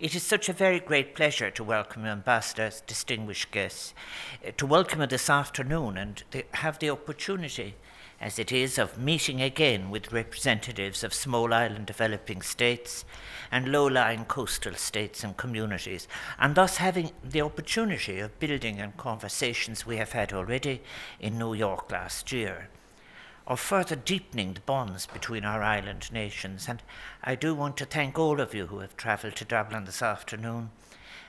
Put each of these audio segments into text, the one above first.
It is such a very great pleasure to welcome ambassadors, distinguished guests, uh, to welcome you this afternoon and have the opportunity, as it is, of meeting again with representatives of small island developing states and low lying coastal states and communities, and thus having the opportunity of building on conversations we have had already in New York last year of further deepening the bonds between our island nations. And I do want to thank all of you who have travelled to Dublin this afternoon.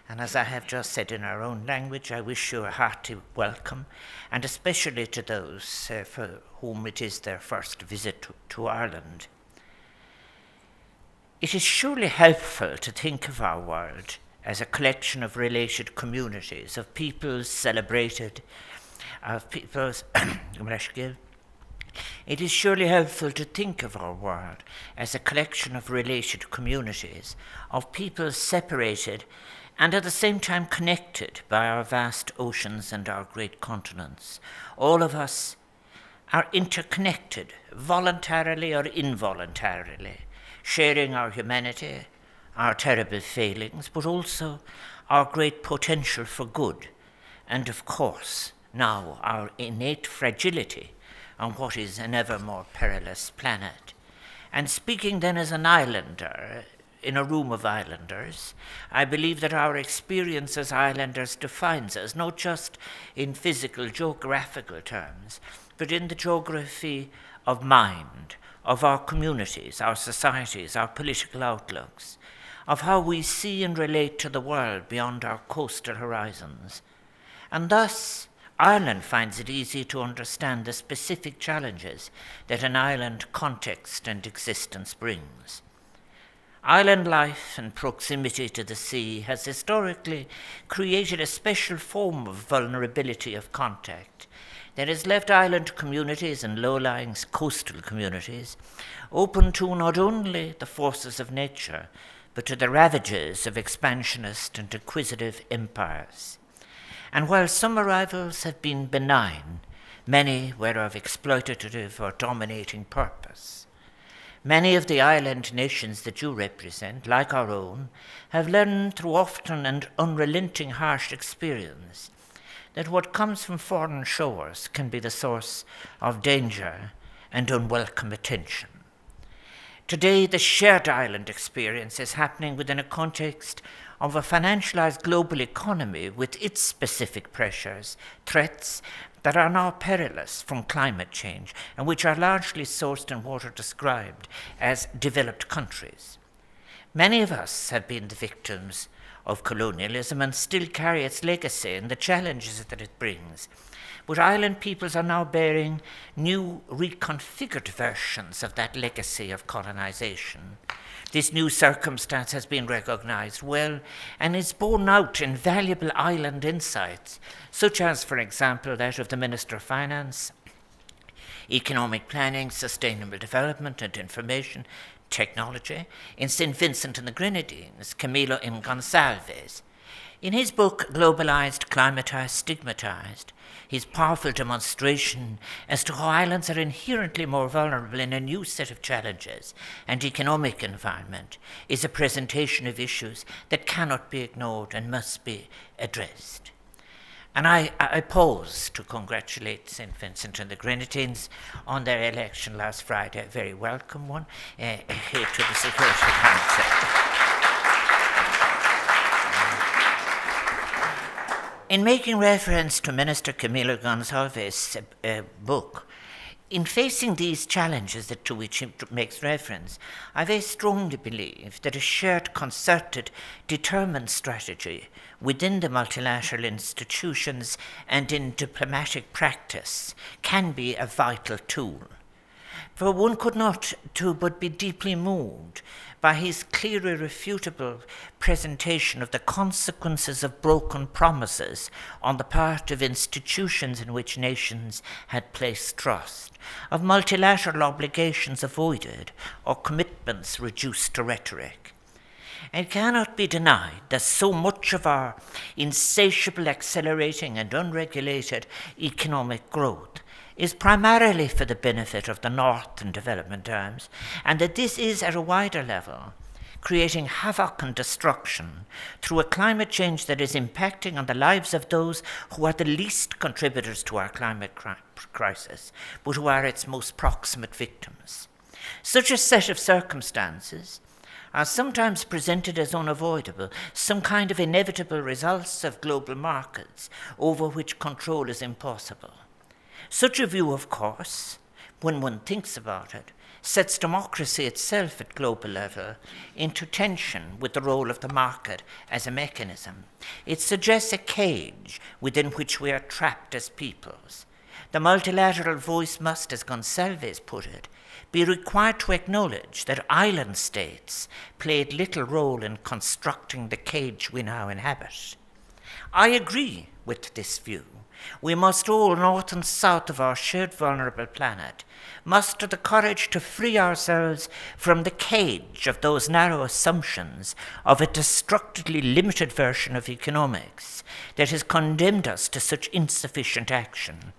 And as I have just said in our own language, I wish you a hearty welcome, and especially to those uh, for whom it is their first visit to, to Ireland. It is surely helpful to think of our world as a collection of related communities, of peoples celebrated, of peoples It is surely helpful to think of our world as a collection of related communities, of people separated and at the same time connected by our vast oceans and our great continents. All of us are interconnected, voluntarily or involuntarily, sharing our humanity, our terrible failings, but also our great potential for good, and of course, now our innate fragility on what is an ever more perilous planet. And speaking then as an islander, in a room of islanders, I believe that our experience as islanders defines us, not just in physical, geographical terms, but in the geography of mind, of our communities, our societies, our political outlooks, of how we see and relate to the world beyond our coastal horizons. And thus, Ireland finds it easy to understand the specific challenges that an island context and existence brings. Island life and proximity to the sea has historically created a special form of vulnerability of contact that has left island communities and low lying coastal communities open to not only the forces of nature, but to the ravages of expansionist and acquisitive empires. And while some arrivals have been benign, many were of exploitative or dominating purpose. Many of the island nations that you represent, like our own, have learned through often and unrelenting harsh experience that what comes from foreign shores can be the source of danger and unwelcome attention. Today, the shared island experience is happening within a context of a financialized global economy with its specific pressures, threats that are now perilous from climate change and which are largely sourced in what are described as developed countries. Many of us have been the victims of colonialism and still carry its legacy and the challenges that it brings. But island peoples are now bearing new, reconfigured versions of that legacy of colonization. This new circumstance has been recognized well and is borne out in valuable island insights, such as, for example, that of the Minister of Finance, Economic Planning, Sustainable Development and Information Technology in St. Vincent and the Grenadines, Camillo M. Gonsalves. In his book, Globalized, Climatized, Stigmatized, his powerful demonstration as to how islands are inherently more vulnerable in a new set of challenges and economic environment is a presentation of issues that cannot be ignored and must be addressed. And I, I pause to congratulate St. Vincent and the Grenadines on their election last Friday, a very welcome one, uh, to the Security Council. In making reference to Minister Camillo Gonsalves' uh, book, in facing these challenges that, to which he makes reference, I very strongly believe that a shared, concerted, determined strategy within the multilateral institutions and in diplomatic practice can be a vital tool. For one could not to but be deeply moved by his clear, irrefutable presentation of the consequences of broken promises on the part of institutions in which nations had placed trust, of multilateral obligations avoided or commitments reduced to rhetoric. It cannot be denied that so much of our insatiable, accelerating, and unregulated economic growth is primarily for the benefit of the North in development terms, and that this is at a wider level creating havoc and destruction through a climate change that is impacting on the lives of those who are the least contributors to our climate cri- crisis, but who are its most proximate victims. Such a set of circumstances are sometimes presented as unavoidable, some kind of inevitable results of global markets over which control is impossible. Such a view, of course, when one thinks about it, sets democracy itself at global level into tension with the role of the market as a mechanism. It suggests a cage within which we are trapped as peoples. The multilateral voice must, as Gonsalves put it, be required to acknowledge that island states played little role in constructing the cage we now inhabit. I agree with this view. We must all, north and south of our shared vulnerable planet, muster the courage to free ourselves from the cage of those narrow assumptions of a destructively limited version of economics that has condemned us to such insufficient action.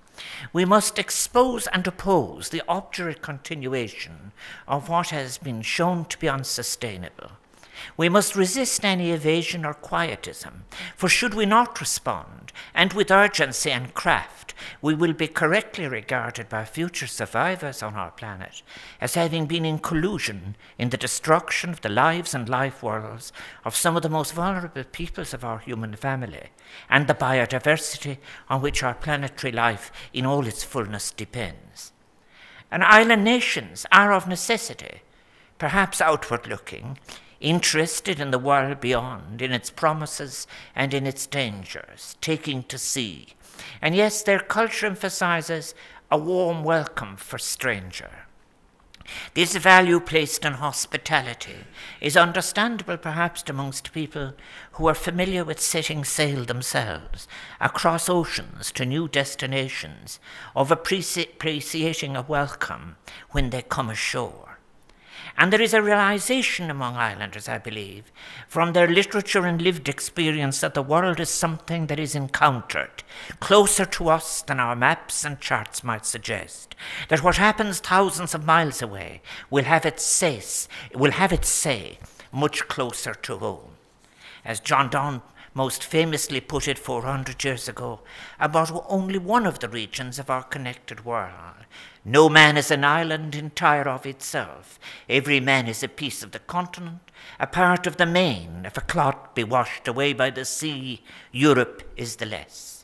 We must expose and oppose the obdurate continuation of what has been shown to be unsustainable. We must resist any evasion or quietism, for should we not respond, and with urgency and craft, we will be correctly regarded by future survivors on our planet as having been in collusion in the destruction of the lives and life worlds of some of the most vulnerable peoples of our human family, and the biodiversity on which our planetary life in all its fullness depends. And island nations are of necessity, perhaps outward looking, interested in the world beyond, in its promises and in its dangers, taking to sea. And yes, their culture emphasizes a warm welcome for stranger. This value placed on hospitality is understandable perhaps amongst people who are familiar with setting sail themselves across oceans to new destinations, of appreciating a welcome when they come ashore. And there is a realization among islanders, I believe, from their literature and lived experience that the world is something that is encountered, closer to us than our maps and charts might suggest. That what happens thousands of miles away will have its say, will have its say much closer to home. As John Donne most famously put it 400 years ago about only one of the regions of our connected world. No man is an island entire of itself. Every man is a piece of the continent, a part of the main. If a clot be washed away by the sea, Europe is the less.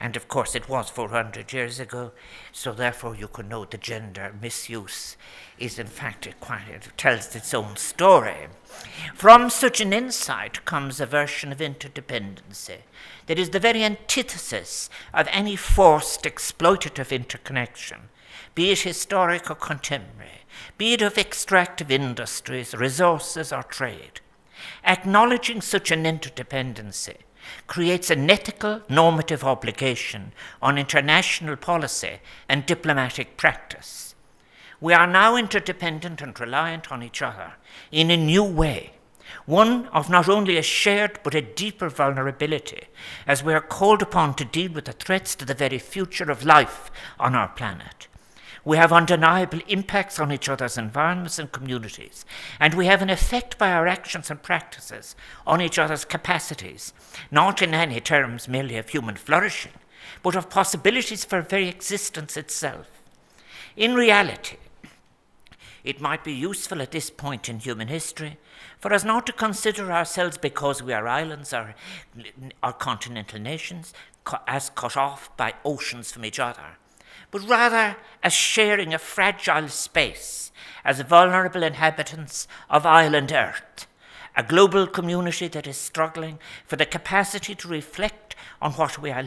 And of course, it was 400 years ago, so therefore you can know the gender misuse is in fact quite, it tells its own story. From such an insight comes a version of interdependency that is the very antithesis of any forced exploitative interconnection be it historic or contemporary, be it of extractive industries, resources, or trade. Acknowledging such an interdependency creates an ethical normative obligation on international policy and diplomatic practice. We are now interdependent and reliant on each other in a new way, one of not only a shared but a deeper vulnerability, as we are called upon to deal with the threats to the very future of life on our planet. We have undeniable impacts on each other's environments and communities, and we have an effect by our actions and practices on each other's capacities, not in any terms merely of human flourishing, but of possibilities for very existence itself. In reality, it might be useful at this point in human history for us not to consider ourselves, because we are islands or, or continental nations, as cut off by oceans from each other but rather as sharing a fragile space as vulnerable inhabitants of island Earth, a global community that is struggling for the capacity to reflect on what we are,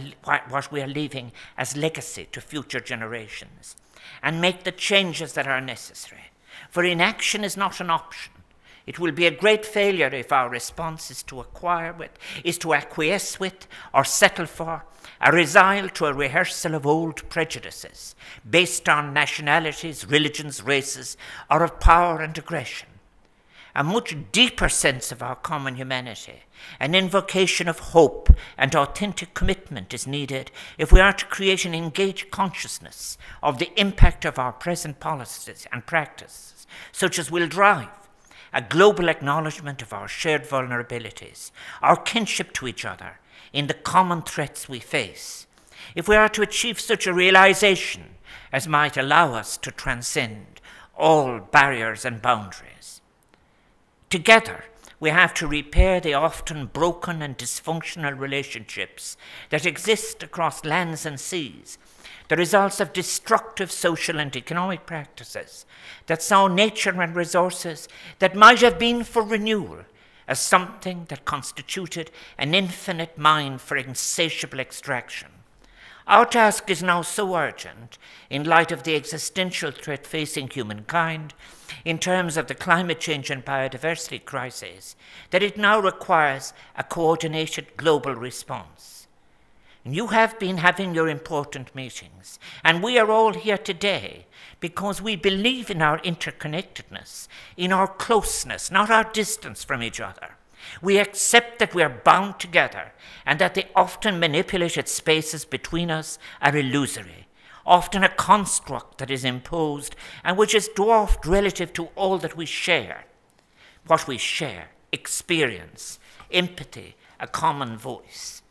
what we are leaving as legacy to future generations and make the changes that are necessary. For inaction is not an option. It will be a great failure if our response is to acquire with, is to acquiesce with, or settle for, a resile to a rehearsal of old prejudices based on nationalities, religions, races, or of power and aggression. A much deeper sense of our common humanity, an invocation of hope and authentic commitment is needed if we are to create an engaged consciousness of the impact of our present policies and practices, such as will drive a global acknowledgement of our shared vulnerabilities, our kinship to each other in the common threats we face, if we are to achieve such a realization as might allow us to transcend all barriers and boundaries. Together, we have to repair the often broken and dysfunctional relationships that exist across lands and seas, the results of destructive social and economic practices that saw nature and resources that might have been for renewal as something that constituted an infinite mine for insatiable extraction. Our task is now so urgent, in light of the existential threat facing humankind, in terms of the climate change and biodiversity crisis, that it now requires a coordinated global response. You have been having your important meetings, and we are all here today because we believe in our interconnectedness, in our closeness, not our distance from each other. We accept that we are bound together and that the often manipulated spaces between us are illusory, often a construct that is imposed and which is dwarfed relative to all that we share. What we share, experience, empathy, a common voice.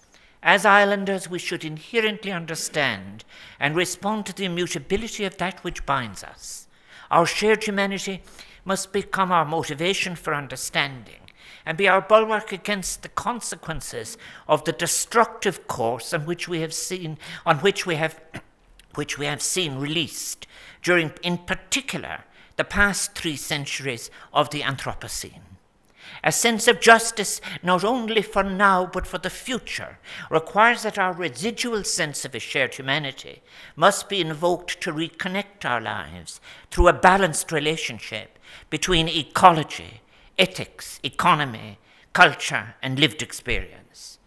As islanders, we should inherently understand and respond to the immutability of that which binds us. Our shared humanity must become our motivation for understanding and be our bulwark against the consequences of the destructive course on which we have seen on which we have which we have seen released during in particular the past three centuries of the Anthropocene. A sense of justice, not only for now but for the future, requires that our residual sense of a shared humanity must be invoked to reconnect our lives through a balanced relationship between ecology, ethics, economy, culture, and lived experience.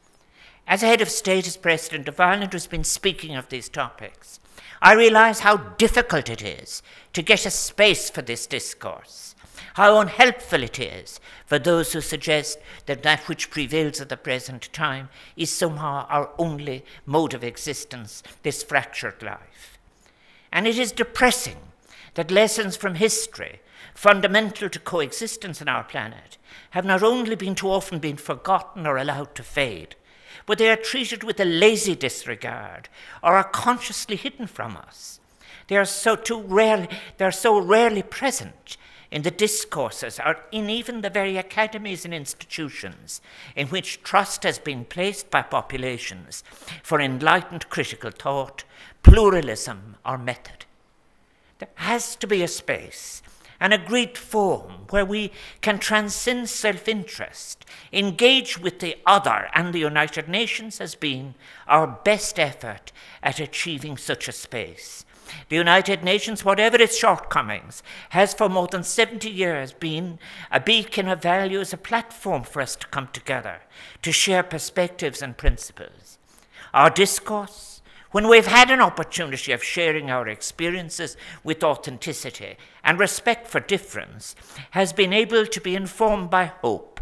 As head of state, as president of Ireland, who's been speaking of these topics, I realize how difficult it is to get a space for this discourse, how unhelpful it is for those who suggest that that which prevails at the present time is somehow our only mode of existence, this fractured life. And it is depressing that lessons from history fundamental to coexistence on our planet, have not only been too often been forgotten or allowed to fade, but they are treated with a lazy disregard or are consciously hidden from us. They are so too rarely, they are so rarely present in the discourses or in even the very academies and institutions in which trust has been placed by populations for enlightened critical thought, pluralism, or method. There has to be a space an great form where we can transcend self interest, engage with the other, and the United Nations has been our best effort at achieving such a space. The United Nations, whatever its shortcomings, has for more than 70 years been a beacon of values, a platform for us to come together, to share perspectives and principles. Our discourse, when we've had an opportunity of sharing our experiences with authenticity and respect for difference, has been able to be informed by hope,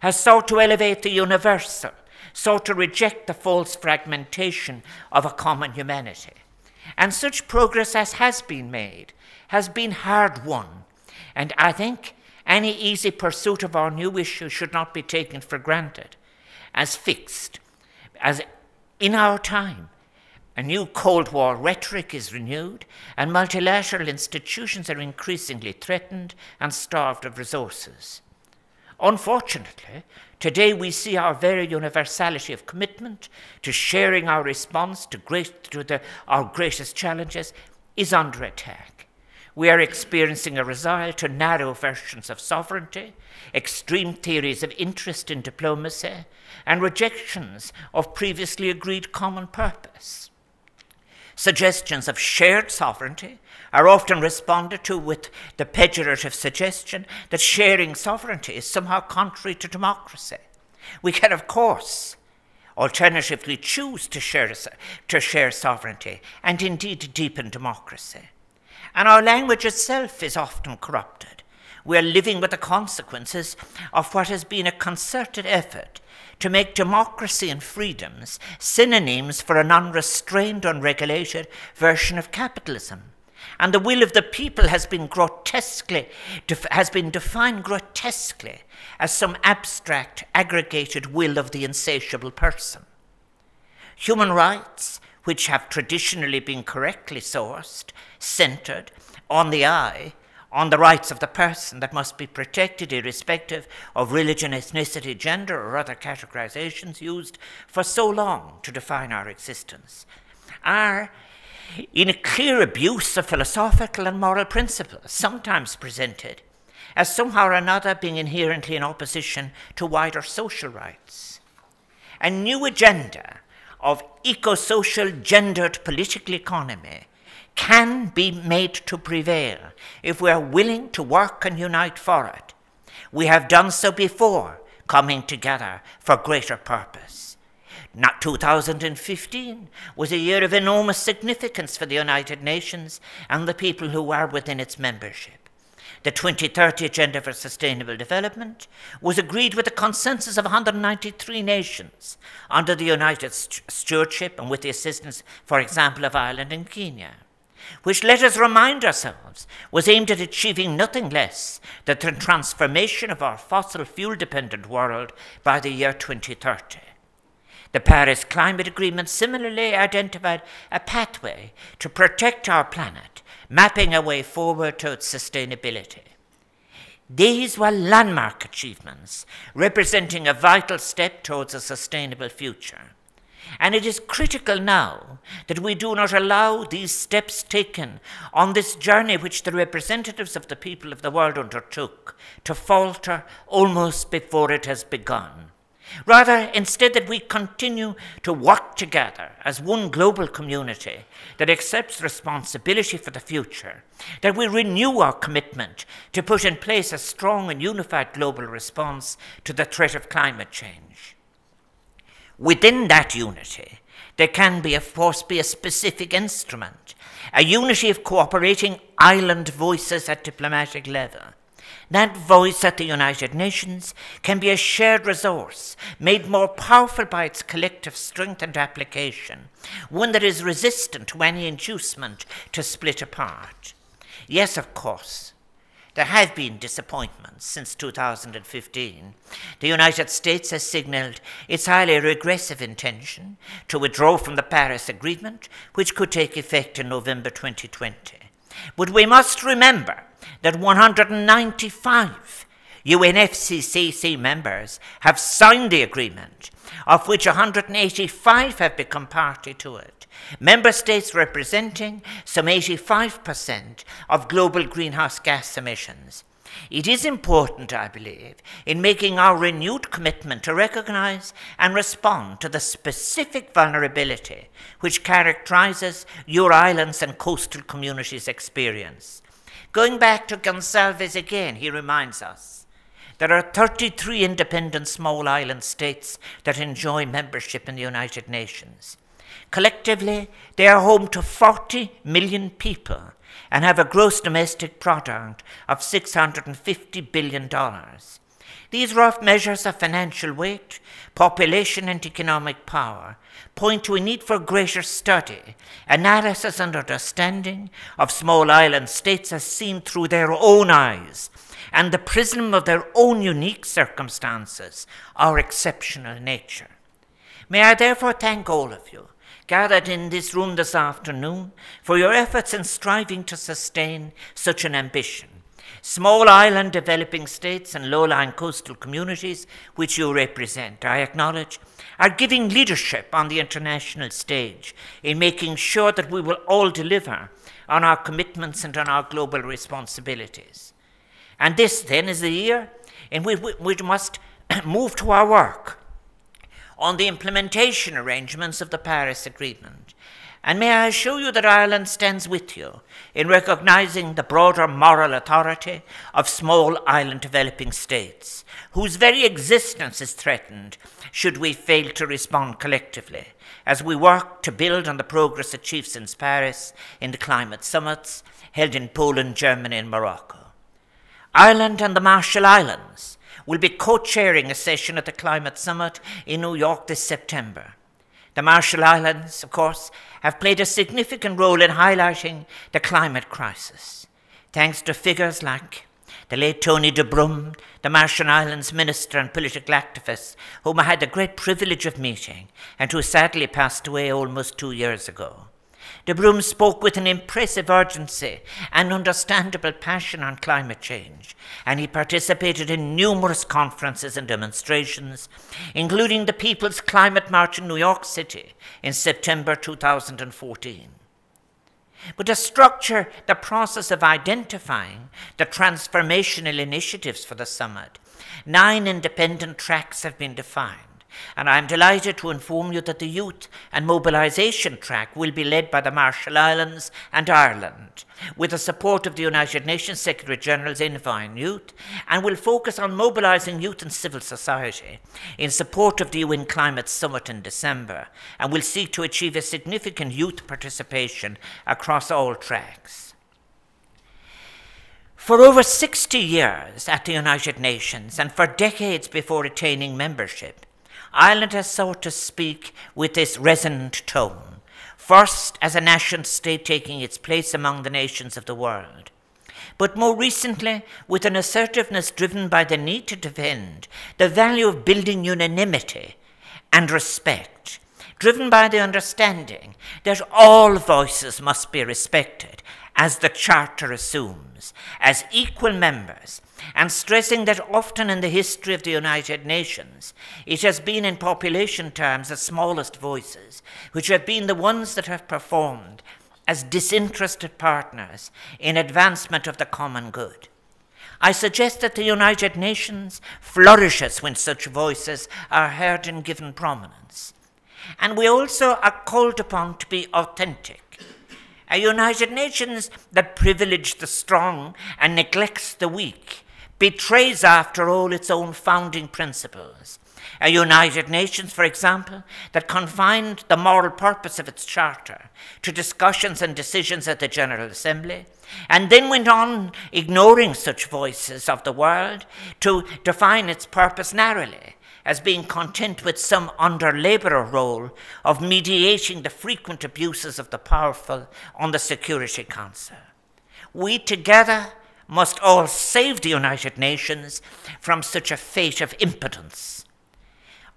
has sought to elevate the universal, sought to reject the false fragmentation of a common humanity. And such progress as has been made has been hard won. And I think any easy pursuit of our new issue should not be taken for granted as fixed, as in our time a new Cold War rhetoric is renewed, and multilateral institutions are increasingly threatened and starved of resources. Unfortunately, today we see our very universality of commitment to sharing our response to, great, to the, our greatest challenges is under attack. We are experiencing a resile to narrow versions of sovereignty, extreme theories of interest in diplomacy, and rejections of previously agreed common purpose. Suggestions of shared sovereignty are often responded to with the pejorative suggestion that sharing sovereignty is somehow contrary to democracy. We can, of course, alternatively choose to share, to share sovereignty and indeed deepen democracy. And our language itself is often corrupted. We are living with the consequences of what has been a concerted effort to make democracy and freedoms synonyms for an unrestrained, unregulated version of capitalism. And the will of the people has been grotesquely, has been defined grotesquely as some abstract, aggregated will of the insatiable person. Human rights, which have traditionally been correctly sourced, centered on the I, on the rights of the person that must be protected irrespective of religion, ethnicity, gender, or other categorizations used for so long to define our existence, are in a clear abuse of philosophical and moral principles, sometimes presented as somehow or another being inherently in opposition to wider social rights. A new agenda of eco social gendered political economy can be made to prevail if we are willing to work and unite for it. We have done so before, coming together for greater purpose. Not 2015 was a year of enormous significance for the United Nations and the people who are within its membership. The 2030 Agenda for Sustainable Development was agreed with a consensus of 193 nations under the United Stewardship and with the assistance, for example, of Ireland and Kenya which, let us remind ourselves, was aimed at achieving nothing less than the transformation of our fossil fuel dependent world by the year 2030. The Paris Climate Agreement similarly identified a pathway to protect our planet, mapping a way forward towards sustainability. These were landmark achievements, representing a vital step towards a sustainable future. And it is critical now that we do not allow these steps taken on this journey which the representatives of the people of the world undertook to falter almost before it has begun. Rather, instead, that we continue to work together as one global community that accepts responsibility for the future, that we renew our commitment to put in place a strong and unified global response to the threat of climate change. Within that unity, there can be, of course, be a specific instrument, a unity of cooperating island voices at diplomatic level. That voice at the United Nations can be a shared resource, made more powerful by its collective strength and application, one that is resistant to any inducement to split apart. Yes, of course, there have been disappointments since 2015. The United States has signaled its highly regressive intention to withdraw from the Paris Agreement, which could take effect in November 2020. But we must remember that 195 UNFCCC members have signed the agreement, of which 185 have become party to it. Member states representing some 85% of global greenhouse gas emissions. It is important, I believe, in making our renewed commitment to recognize and respond to the specific vulnerability which characterizes your islands and coastal communities' experience. Going back to Gonsalves again, he reminds us there are 33 independent small island states that enjoy membership in the United Nations. Collectively, they are home to 40 million people and have a gross domestic product of $650 billion. These rough measures of financial weight, population, and economic power point to a need for greater study, analysis, and understanding of small island states as seen through their own eyes and the prism of their own unique circumstances, our exceptional nature. May I therefore thank all of you gathered in this room this afternoon for your efforts in striving to sustain such an ambition. Small island developing states and low lying coastal communities, which you represent, I acknowledge, are giving leadership on the international stage in making sure that we will all deliver on our commitments and on our global responsibilities. And this, then, is the year in which we must move to our work on the implementation arrangements of the Paris Agreement. And may I assure you that Ireland stands with you in recognizing the broader moral authority of small island developing states, whose very existence is threatened should we fail to respond collectively, as we work to build on the progress achieved since Paris in the climate summits held in Poland, Germany, and Morocco. Ireland and the Marshall Islands will be co chairing a session at the Climate Summit in New York this September. The Marshall Islands, of course, have played a significant role in highlighting the climate crisis, thanks to figures like the late Tony de Brum, the Marshall Islands minister and political activist, whom I had the great privilege of meeting and who sadly passed away almost two years ago. De Brum spoke with an impressive urgency and understandable passion on climate change, and he participated in numerous conferences and demonstrations, including the People's Climate March in New York City in September 2014. But to structure the process of identifying the transformational initiatives for the summit, nine independent tracks have been defined and I am delighted to inform you that the youth and mobilisation track will be led by the Marshall Islands and Ireland, with the support of the United Nations Secretary General's Envoy on Youth, and will focus on mobilising youth and civil society in support of the UN Climate Summit in December, and will seek to achieve a significant youth participation across all tracks. For over 60 years at the United Nations and for decades before attaining membership, Ireland has sought to speak with this resonant tone, first as a nation state taking its place among the nations of the world, but more recently with an assertiveness driven by the need to defend the value of building unanimity and respect, driven by the understanding that all voices must be respected, as the Charter assumes, as equal members and stressing that often in the history of the United Nations, it has been in population terms the smallest voices, which have been the ones that have performed as disinterested partners in advancement of the common good. I suggest that the United Nations flourishes when such voices are heard and given prominence. And we also are called upon to be authentic. A United Nations that privileges the strong and neglects the weak betrays, after all, its own founding principles. A United Nations, for example, that confined the moral purpose of its charter to discussions and decisions at the General Assembly, and then went on, ignoring such voices of the world, to define its purpose narrowly as being content with some under labourer role of mediating the frequent abuses of the powerful on the Security Council. We together must all save the United Nations from such a fate of impotence.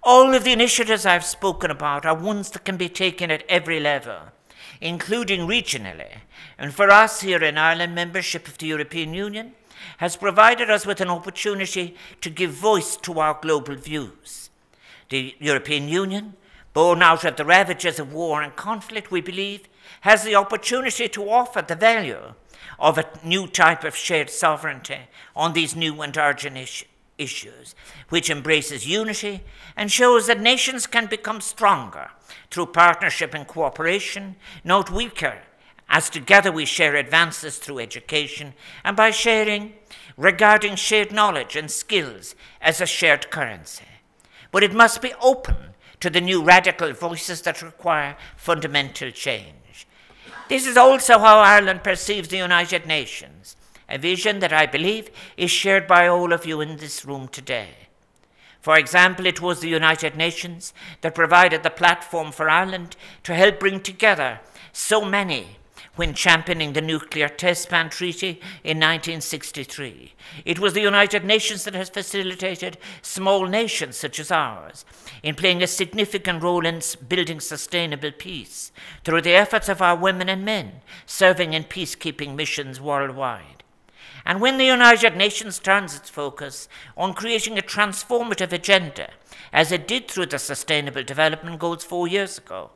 All of the initiatives I've spoken about are ones that can be taken at every level, including regionally. And for us here in Ireland, membership of the European Union has provided us with an opportunity to give voice to our global views. The European Union, born out of the ravages of war and conflict, we believe, has the opportunity to offer the value of a new type of shared sovereignty on these new and urgent is- issues, which embraces unity and shows that nations can become stronger through partnership and cooperation, not weaker, as together we share advances through education and by sharing regarding shared knowledge and skills as a shared currency. But it must be open to the new radical voices that require fundamental change. This is also how Ireland perceives the United Nations, a vision that I believe is shared by all of you in this room today. For example, it was the United Nations that provided the platform for Ireland to help bring together so many when championing the Nuclear Test Ban Treaty in 1963. It was the United Nations that has facilitated small nations such as ours in playing a significant role in building sustainable peace through the efforts of our women and men serving in peacekeeping missions worldwide. And when the United Nations turns its focus on creating a transformative agenda, as it did through the Sustainable Development Goals four years ago,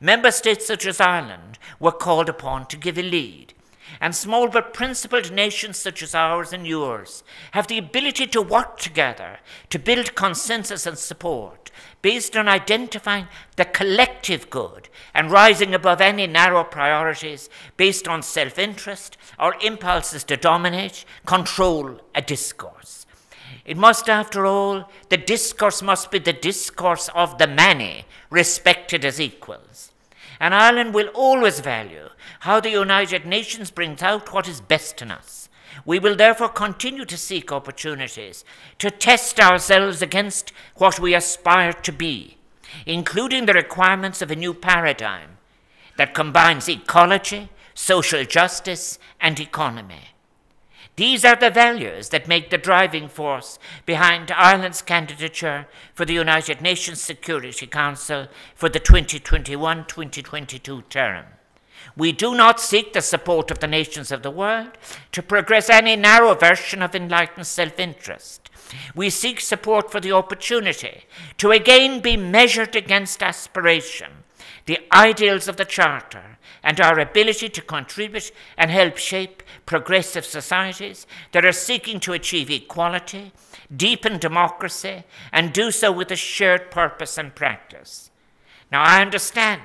Member states such as Ireland were called upon to give a lead, and small but principled nations such as ours and yours have the ability to work together to build consensus and support based on identifying the collective good and rising above any narrow priorities based on self interest or impulses to dominate, control a discourse. It must, after all, the discourse must be the discourse of the many, respected as equals. And Ireland will always value how the United Nations brings out what is best in us. We will therefore continue to seek opportunities to test ourselves against what we aspire to be, including the requirements of a new paradigm that combines ecology, social justice, and economy. These are the values that make the driving force behind Ireland's candidature for the United Nations Security Council for the 2021 2022 term. We do not seek the support of the nations of the world to progress any narrow version of enlightened self interest. We seek support for the opportunity to again be measured against aspiration, the ideals of the Charter, and our ability to contribute and help shape progressive societies that are seeking to achieve equality, deepen democracy, and do so with a shared purpose and practice. Now, I understand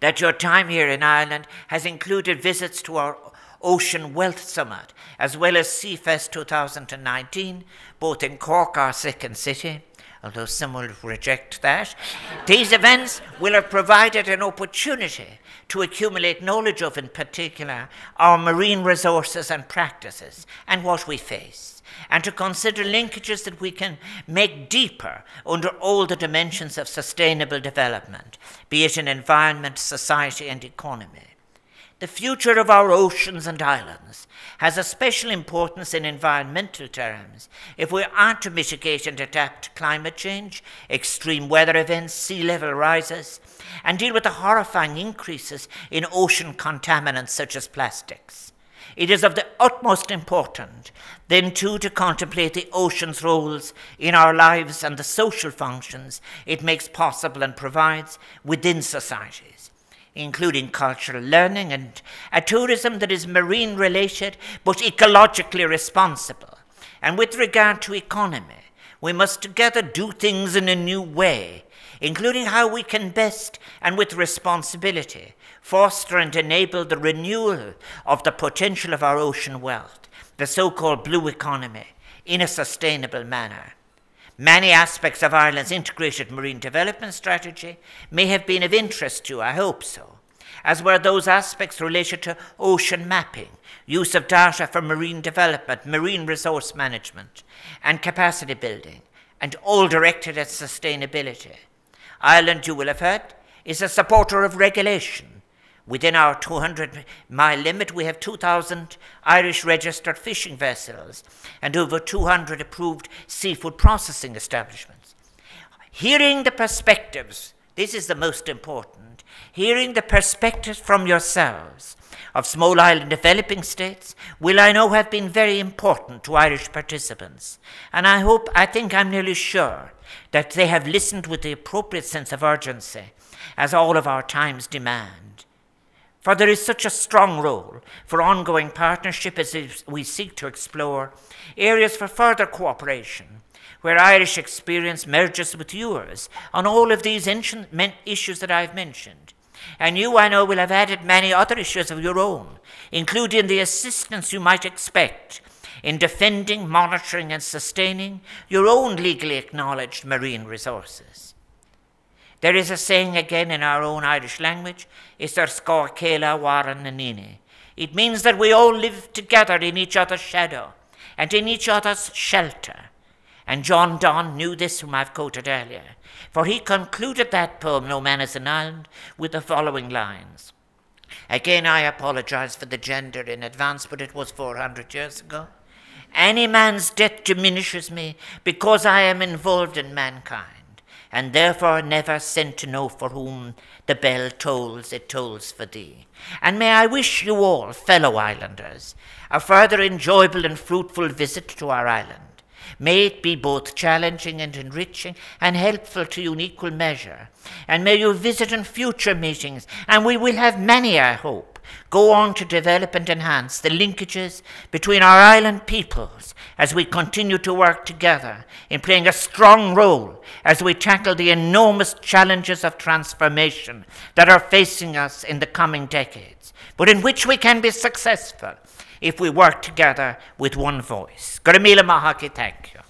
that your time here in Ireland has included visits to our Ocean Wealth Summit, as well as Seafest 2019, both in Cork, our second city, although some will reject that. These events will have provided an opportunity to accumulate knowledge of, in particular, our marine resources and practices and what we face, and to consider linkages that we can make deeper under all the dimensions of sustainable development, be it in environment, society, and economy. The future of our oceans and islands has a special importance in environmental terms if we are to mitigate and adapt to climate change, extreme weather events, sea level rises, and deal with the horrifying increases in ocean contaminants such as plastics. It is of the utmost importance, then, too, to contemplate the ocean's roles in our lives and the social functions it makes possible and provides within societies including cultural learning and a tourism that is marine related but ecologically responsible. And with regard to economy, we must together do things in a new way, including how we can best and with responsibility foster and enable the renewal of the potential of our ocean wealth, the so called blue economy, in a sustainable manner. Many aspects of Ireland's integrated marine development strategy may have been of interest to you, I hope so, as were those aspects related to ocean mapping, use of data for marine development, marine resource management, and capacity building, and all directed at sustainability. Ireland, you will have heard, is a supporter of regulation Within our 200 mile limit, we have 2,000 Irish registered fishing vessels and over 200 approved seafood processing establishments. Hearing the perspectives, this is the most important, hearing the perspectives from yourselves of small island developing states will, I know, have been very important to Irish participants. And I hope, I think, I'm nearly sure that they have listened with the appropriate sense of urgency, as all of our times demand. For there is such a strong role for ongoing partnership as we seek to explore areas for further cooperation, where Irish experience merges with yours on all of these ancient issues that I've mentioned. And you, I know, will have added many other issues of your own, including the assistance you might expect in defending, monitoring, and sustaining your own legally acknowledged marine resources. There is a saying again in our own Irish language, Isar Skor Kela Waran Nanini. It means that we all live together in each other's shadow and in each other's shelter. And John Donne knew this, whom I've quoted earlier, for he concluded that poem, No Man is an Island, with the following lines. Again, I apologize for the gender in advance, but it was 400 years ago. Any man's death diminishes me because I am involved in mankind and therefore never sent to know for whom the bell tolls, it tolls for thee. And may I wish you all, fellow islanders, a further enjoyable and fruitful visit to our island. May it be both challenging and enriching and helpful to you in equal measure. And may you visit in future meetings, and we will have many, I hope go on to develop and enhance the linkages between our island peoples as we continue to work together in playing a strong role as we tackle the enormous challenges of transformation that are facing us in the coming decades, but in which we can be successful if we work together with one voice. Garamila Mahaki, thank you.